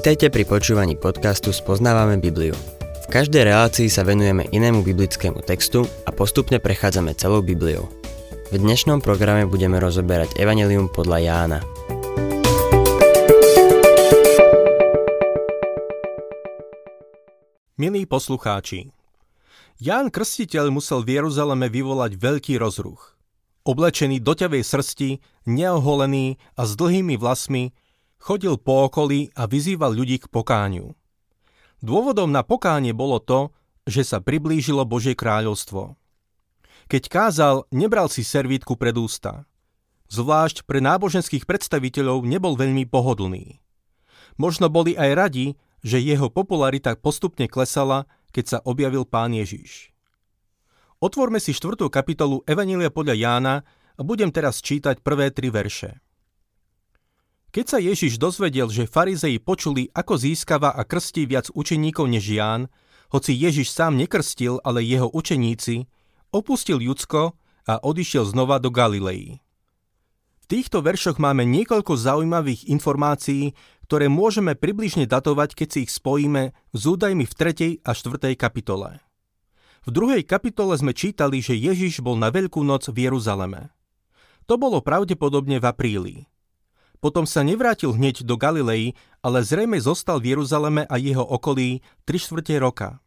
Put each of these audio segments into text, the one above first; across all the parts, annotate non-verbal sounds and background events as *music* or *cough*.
Vítajte pri počúvaní podcastu Spoznávame Bibliu. V každej relácii sa venujeme inému biblickému textu a postupne prechádzame celou Bibliou. V dnešnom programe budeme rozoberať Evangelium podľa Jána. Milí poslucháči, Ján Krstiteľ musel v Jeruzaleme vyvolať veľký rozruch. Oblečený do ťavej srsti, neoholený a s dlhými vlasmi, chodil po okolí a vyzýval ľudí k pokániu. Dôvodom na pokánie bolo to, že sa priblížilo Božie kráľovstvo. Keď kázal, nebral si servítku pred ústa. Zvlášť pre náboženských predstaviteľov nebol veľmi pohodlný. Možno boli aj radi, že jeho popularita postupne klesala, keď sa objavil pán Ježiš. Otvorme si 4. kapitolu Evanília podľa Jána a budem teraz čítať prvé tri verše. Keď sa Ježiš dozvedel, že farizeji počuli, ako získava a krstí viac učeníkov než Ján, hoci Ježiš sám nekrstil, ale jeho učeníci, opustil Judsko a odišiel znova do Galilei. V týchto veršoch máme niekoľko zaujímavých informácií, ktoré môžeme približne datovať, keď si ich spojíme s údajmi v 3. a 4. kapitole. V druhej kapitole sme čítali, že Ježiš bol na Veľkú noc v Jeruzaleme. To bolo pravdepodobne v apríli. Potom sa nevrátil hneď do Galilei, ale zrejme zostal v Jeruzaleme a jeho okolí 3 štvrte roka.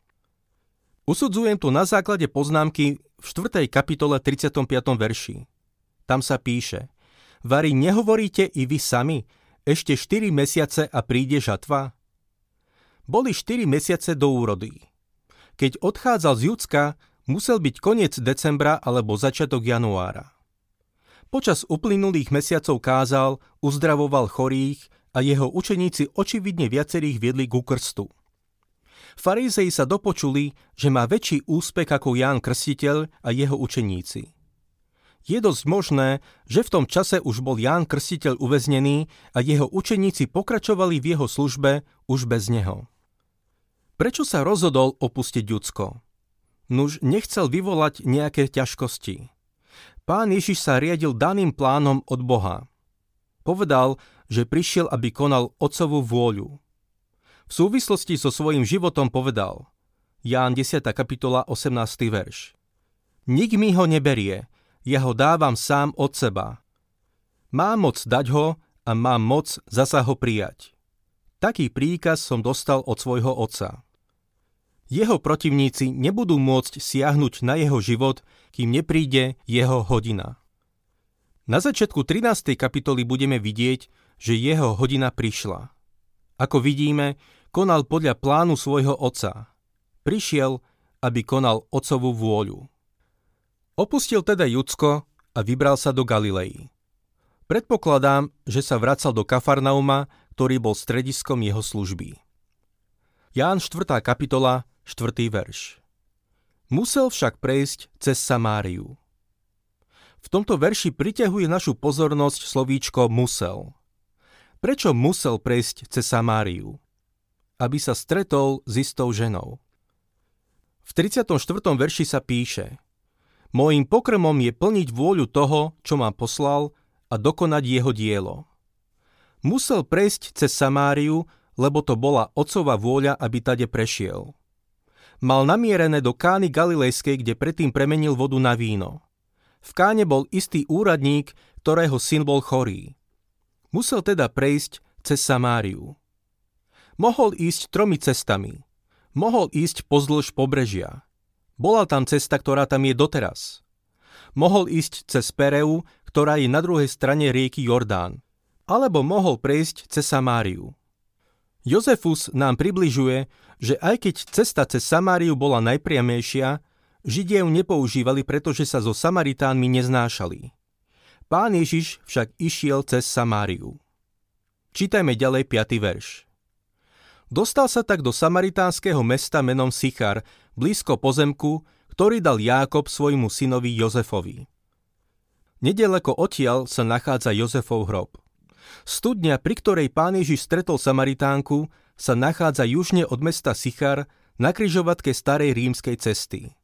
Usudzujem tu na základe poznámky v 4. kapitole 35. verši. Tam sa píše Vary, nehovoríte i vy sami, ešte 4 mesiace a príde žatva? Boli 4 mesiace do úrody. Keď odchádzal z Judska, musel byť koniec decembra alebo začiatok januára. Počas uplynulých mesiacov kázal, uzdravoval chorých a jeho učeníci očividne viacerých viedli ku krstu. Farizei sa dopočuli, že má väčší úspech ako Ján Krstiteľ a jeho učeníci. Je dosť možné, že v tom čase už bol Ján Krstiteľ uväznený a jeho učeníci pokračovali v jeho službe už bez neho. Prečo sa rozhodol opustiť Judsko? Nuž nechcel vyvolať nejaké ťažkosti. Pán Ježiš sa riadil daným plánom od Boha. Povedal, že prišiel, aby konal Otcovú vôľu. V súvislosti so svojím životom povedal Ján 10. kapitola 18. verš Nik mi ho neberie, ja ho dávam sám od seba. Mám moc dať ho a mám moc zasa ho prijať. Taký príkaz som dostal od svojho otca. Jeho protivníci nebudú môcť siahnuť na jeho život, kým nepríde jeho hodina. Na začiatku 13. kapitoly budeme vidieť, že jeho hodina prišla. Ako vidíme, konal podľa plánu svojho otca. Prišiel, aby konal otcovú vôľu. Opustil teda Judsko a vybral sa do Galilei. Predpokladám, že sa vracal do Kafarnauma, ktorý bol strediskom jeho služby. Ján 4. kapitola 4. verš. Musel však prejsť cez Samáriu. V tomto verši priťahuje našu pozornosť slovíčko musel. Prečo musel prejsť cez Samáriu? Aby sa stretol s istou ženou. V 34. verši sa píše Mojím pokrmom je plniť vôľu toho, čo ma poslal a dokonať jeho dielo. Musel prejsť cez Samáriu, lebo to bola otcova vôľa, aby tade prešiel mal namierené do Kány Galilejskej, kde predtým premenil vodu na víno. V Káne bol istý úradník, ktorého syn bol chorý. Musel teda prejsť cez Samáriu. Mohol ísť tromi cestami. Mohol ísť pozdĺž pobrežia. Bola tam cesta, ktorá tam je doteraz. Mohol ísť cez Pereu, ktorá je na druhej strane rieky Jordán. Alebo mohol prejsť cez Samáriu. Jozefus nám približuje, že aj keď cesta cez Samáriu bola najpriamejšia, Židia ju nepoužívali, pretože sa so Samaritánmi neznášali. Pán Ježiš však išiel cez Samáriu. Čítajme ďalej 5. verš. Dostal sa tak do samaritánskeho mesta menom Sichar, blízko pozemku, ktorý dal Jákob svojmu synovi Jozefovi. Nedaleko odtiaľ sa nachádza Jozefov hrob. Studňa, pri ktorej pán Ježiš stretol Samaritánku, sa nachádza južne od mesta Sichar na kryžovatke starej rímskej cesty.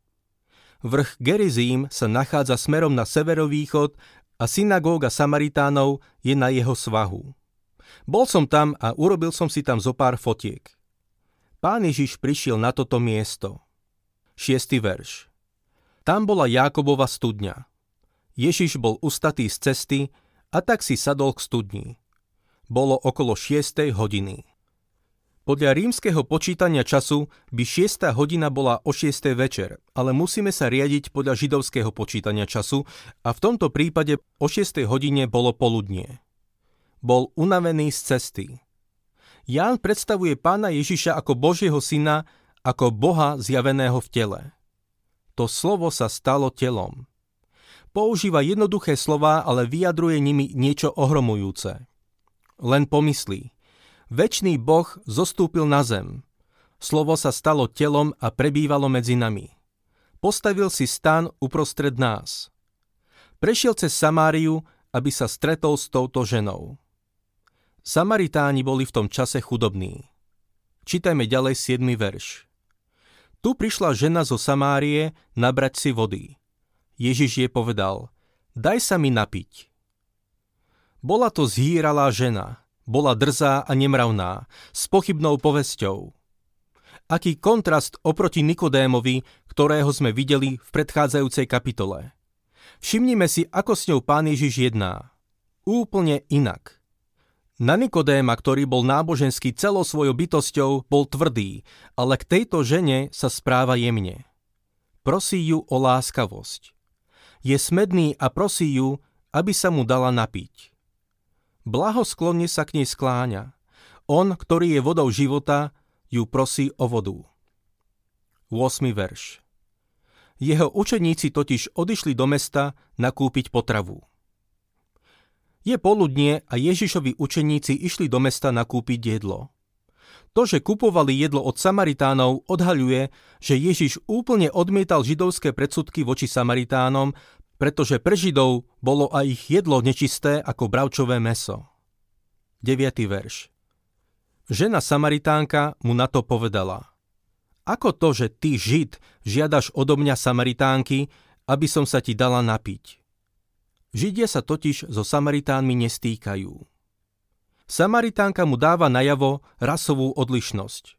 Vrch Gerizím sa nachádza smerom na severovýchod a synagóga Samaritánov je na jeho svahu. Bol som tam a urobil som si tam zo pár fotiek. Pán Ježiš prišiel na toto miesto. Šiestý verš. Tam bola Jákobova studňa. Ježiš bol ustatý z cesty a tak si sadol k studni. Bolo okolo 6. hodiny. Podľa rímskeho počítania času by 6. hodina bola o 6. večer, ale musíme sa riadiť podľa židovského počítania času a v tomto prípade o 6. hodine bolo poludnie. Bol unavený z cesty. Ján predstavuje pána Ježiša ako Božieho syna, ako Boha zjaveného v tele. To slovo sa stalo telom. Používa jednoduché slova, ale vyjadruje nimi niečo ohromujúce. Len pomyslí – Večný Boh zostúpil na zem. Slovo sa stalo telom a prebývalo medzi nami. Postavil si stan uprostred nás. Prešiel cez Samáriu, aby sa stretol s touto ženou. Samaritáni boli v tom čase chudobní. Čítajme ďalej 7. verš. Tu prišla žena zo Samárie nabrať si vody. Ježiš jej povedal, daj sa mi napiť. Bola to zhýralá žena, bola drzá a nemravná, s pochybnou povesťou. Aký kontrast oproti Nikodémovi, ktorého sme videli v predchádzajúcej kapitole. Všimnime si, ako s ňou pán Ježiš jedná. Úplne inak. Na Nikodéma, ktorý bol náboženský celou svojou bytosťou, bol tvrdý, ale k tejto žene sa správa jemne. Prosí ju o láskavosť. Je smedný a prosí ju, aby sa mu dala napiť. Blahosklonne sa k nej skláňa. On, ktorý je vodou života, ju prosí o vodu. 8. verš Jeho učeníci totiž odišli do mesta nakúpiť potravu. Je poludnie a Ježišovi učeníci išli do mesta nakúpiť jedlo. To, že kupovali jedlo od Samaritánov, odhaľuje, že Ježiš úplne odmietal židovské predsudky voči Samaritánom pretože pre Židov bolo aj ich jedlo nečisté ako bravčové meso. 9. verš Žena Samaritánka mu na to povedala Ako to, že ty Žid žiadaš odo mňa Samaritánky, aby som sa ti dala napiť? Židia sa totiž so Samaritánmi nestýkajú. Samaritánka mu dáva najavo rasovú odlišnosť.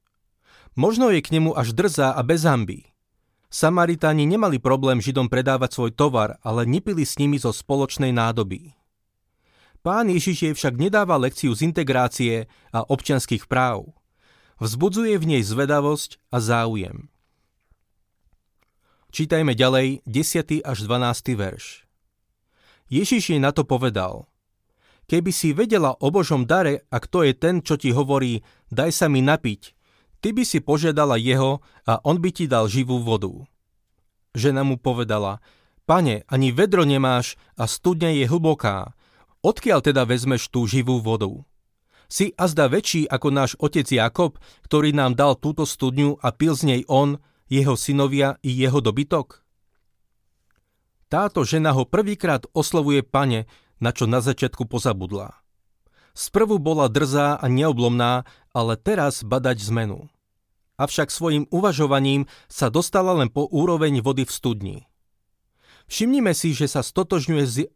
Možno je k nemu až drzá a bez hamby, Samaritáni nemali problém Židom predávať svoj tovar, ale nepili s nimi zo spoločnej nádoby. Pán Ježiš jej však nedáva lekciu z integrácie a občianských práv. Vzbudzuje v nej zvedavosť a záujem. Čítajme ďalej 10. až 12. verš. Ježiš jej na to povedal. Keby si vedela o Božom dare a kto je ten, čo ti hovorí, daj sa mi napiť, Ty by si požiadala jeho a on by ti dal živú vodu. Žena mu povedala, pane, ani vedro nemáš a studňa je hlboká. Odkiaľ teda vezmeš tú živú vodu? Si azda väčší ako náš otec Jakob, ktorý nám dal túto studňu a pil z nej on, jeho synovia i jeho dobytok? Táto žena ho prvýkrát oslovuje pane, na čo na začiatku pozabudla. Sprvu bola drzá a neoblomná, ale teraz badať zmenu. Avšak svojim uvažovaním sa dostala len po úroveň vody v studni. Všimnime si, že sa stotožňuje s...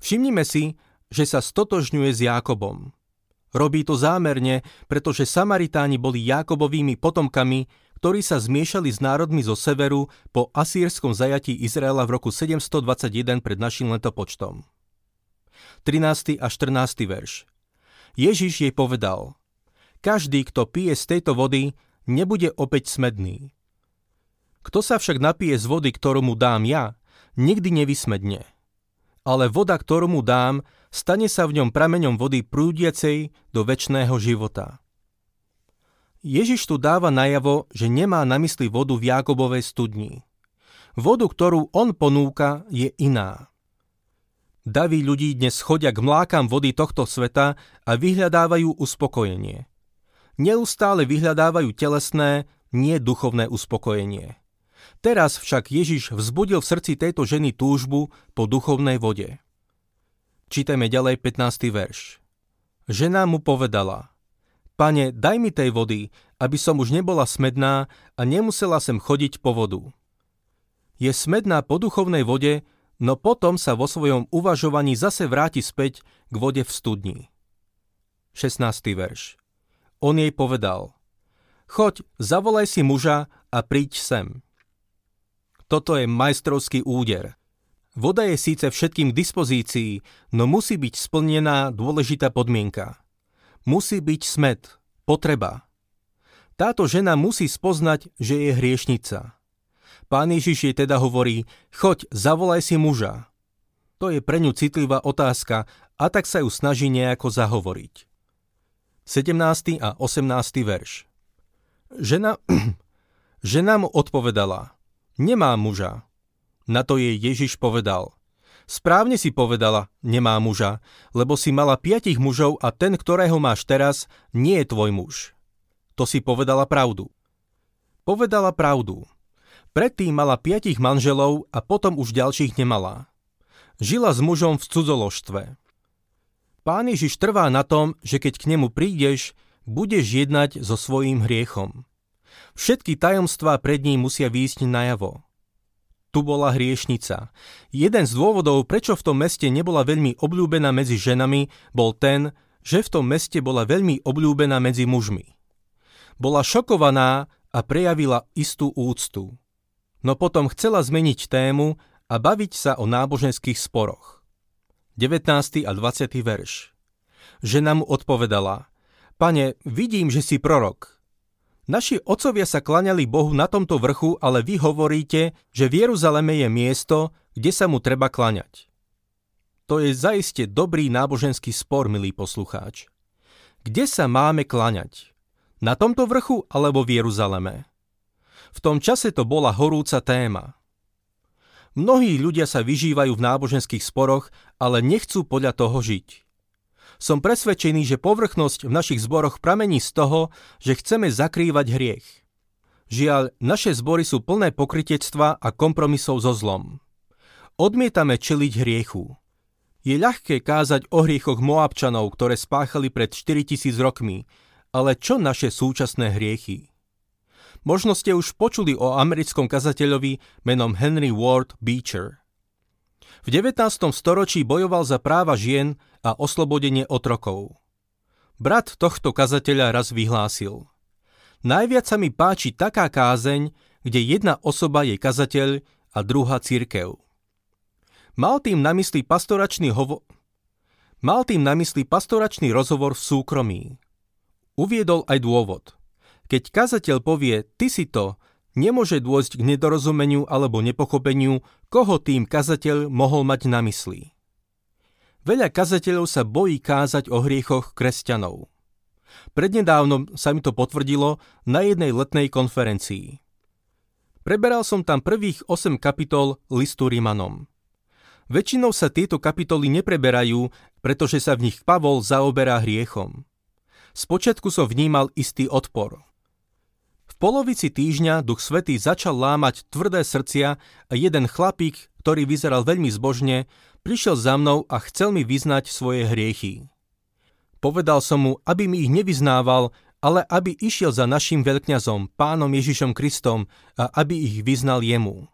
Všimnime si, že sa stotožňuje s Jákobom. Robí to zámerne, pretože Samaritáni boli Jákobovými potomkami, ktorí sa zmiešali s národmi zo severu po asýrskom zajatí Izraela v roku 721 pred našim letopočtom. 13. a 14. verš. Ježiš jej povedal, každý, kto pije z tejto vody, nebude opäť smedný. Kto sa však napije z vody, ktorú mu dám ja, nikdy nevysmedne. Ale voda, ktorú mu dám, stane sa v ňom prameňom vody prúdiacej do väčšného života. Ježiš tu dáva najavo, že nemá na mysli vodu v Jákobovej studni. Vodu, ktorú on ponúka, je iná. Davy ľudí dnes chodia k mlákam vody tohto sveta a vyhľadávajú uspokojenie. Neustále vyhľadávajú telesné, nie duchovné uspokojenie. Teraz však Ježiš vzbudil v srdci tejto ženy túžbu po duchovnej vode. Čítajme ďalej 15. verš. Žena mu povedala, Pane, daj mi tej vody, aby som už nebola smedná a nemusela sem chodiť po vodu. Je smedná po duchovnej vode, no potom sa vo svojom uvažovaní zase vráti späť k vode v studni. 16. verš. On jej povedal, choď, zavolaj si muža a príď sem. Toto je majstrovský úder. Voda je síce všetkým k dispozícii, no musí byť splnená dôležitá podmienka. Musí byť smet, potreba. Táto žena musí spoznať, že je hriešnica. Pán Ježiš jej teda hovorí, choď, zavolaj si muža. To je pre ňu citlivá otázka a tak sa ju snaží nejako zahovoriť. 17. a 18. verš Žena, *clears throat* žena mu odpovedala, nemá muža. Na to jej Ježiš povedal, správne si povedala, nemá muža, lebo si mala piatich mužov a ten, ktorého máš teraz, nie je tvoj muž. To si povedala pravdu. Povedala pravdu. Predtým mala piatich manželov a potom už ďalších nemala. Žila s mužom v cudzoložstve. Pán Ježiš trvá na tom, že keď k nemu prídeš, budeš jednať so svojím hriechom. Všetky tajomstvá pred ním musia výjsť najavo. Tu bola hriešnica. Jeden z dôvodov, prečo v tom meste nebola veľmi obľúbená medzi ženami, bol ten, že v tom meste bola veľmi obľúbená medzi mužmi. Bola šokovaná a prejavila istú úctu no potom chcela zmeniť tému a baviť sa o náboženských sporoch. 19. a 20. verš. Žena mu odpovedala, Pane, vidím, že si prorok. Naši otcovia sa klaňali Bohu na tomto vrchu, ale vy hovoríte, že v Jeruzaleme je miesto, kde sa mu treba klaňať. To je zaiste dobrý náboženský spor, milý poslucháč. Kde sa máme klaňať? Na tomto vrchu alebo v Jeruzaleme? V tom čase to bola horúca téma. Mnohí ľudia sa vyžívajú v náboženských sporoch, ale nechcú podľa toho žiť. Som presvedčený, že povrchnosť v našich zboroch pramení z toho, že chceme zakrývať hriech. Žiaľ, naše zbory sú plné pokritectva a kompromisov so zlom. Odmietame čeliť hriechu. Je ľahké kázať o hriechoch Moabčanov, ktoré spáchali pred 4000 rokmi, ale čo naše súčasné hriechy? Možno ste už počuli o americkom kazateľovi menom Henry Ward Beecher. V 19. storočí bojoval za práva žien a oslobodenie otrokov. Brat tohto kazateľa raz vyhlásil. Najviac sa mi páči taká kázeň, kde jedna osoba je kazateľ a druhá církev. Mal tým na mysli pastoračný hovo... Mal tým na mysli pastoračný rozhovor v súkromí. Uviedol aj dôvod – keď kazateľ povie, ty si to, nemôže dôjsť k nedorozumeniu alebo nepochopeniu, koho tým kazateľ mohol mať na mysli. Veľa kazateľov sa bojí kázať o hriechoch kresťanov. Prednedávnom sa mi to potvrdilo na jednej letnej konferencii. Preberal som tam prvých 8 kapitol listu Rimanom. Väčšinou sa tieto kapitoly nepreberajú, pretože sa v nich Pavol zaoberá hriechom. Spočiatku som vnímal istý odpor – polovici týždňa Duch Svetý začal lámať tvrdé srdcia a jeden chlapík, ktorý vyzeral veľmi zbožne, prišiel za mnou a chcel mi vyznať svoje hriechy. Povedal som mu, aby mi ich nevyznával, ale aby išiel za našim veľkňazom, pánom Ježišom Kristom a aby ich vyznal jemu.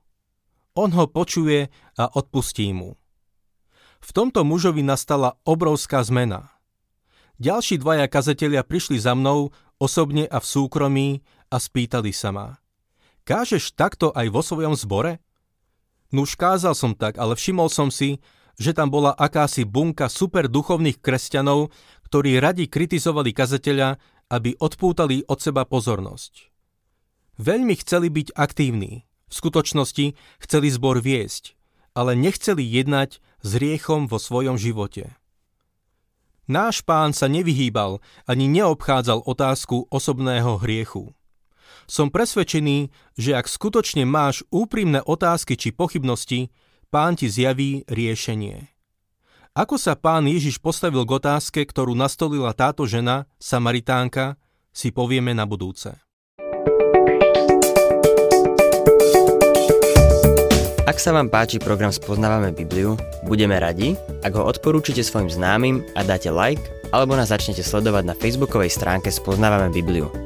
On ho počuje a odpustí mu. V tomto mužovi nastala obrovská zmena. Ďalší dvaja kazatelia prišli za mnou, osobne a v súkromí, a spýtali sa ma. Kážeš takto aj vo svojom zbore? Nuž kázal som tak, ale všimol som si, že tam bola akási bunka super duchovných kresťanov, ktorí radi kritizovali kazateľa, aby odpútali od seba pozornosť. Veľmi chceli byť aktívni, v skutočnosti chceli zbor viesť, ale nechceli jednať s riechom vo svojom živote. Náš pán sa nevyhýbal ani neobchádzal otázku osobného hriechu. Som presvedčený, že ak skutočne máš úprimné otázky či pochybnosti, pán ti zjaví riešenie. Ako sa pán Ježiš postavil k otázke, ktorú nastolila táto žena, Samaritánka, si povieme na budúce. Ak sa vám páči program Spoznávame Bibliu, budeme radi, ak ho odporúčite svojim známym a dáte like, alebo nás začnete sledovať na facebookovej stránke Spoznávame Bibliu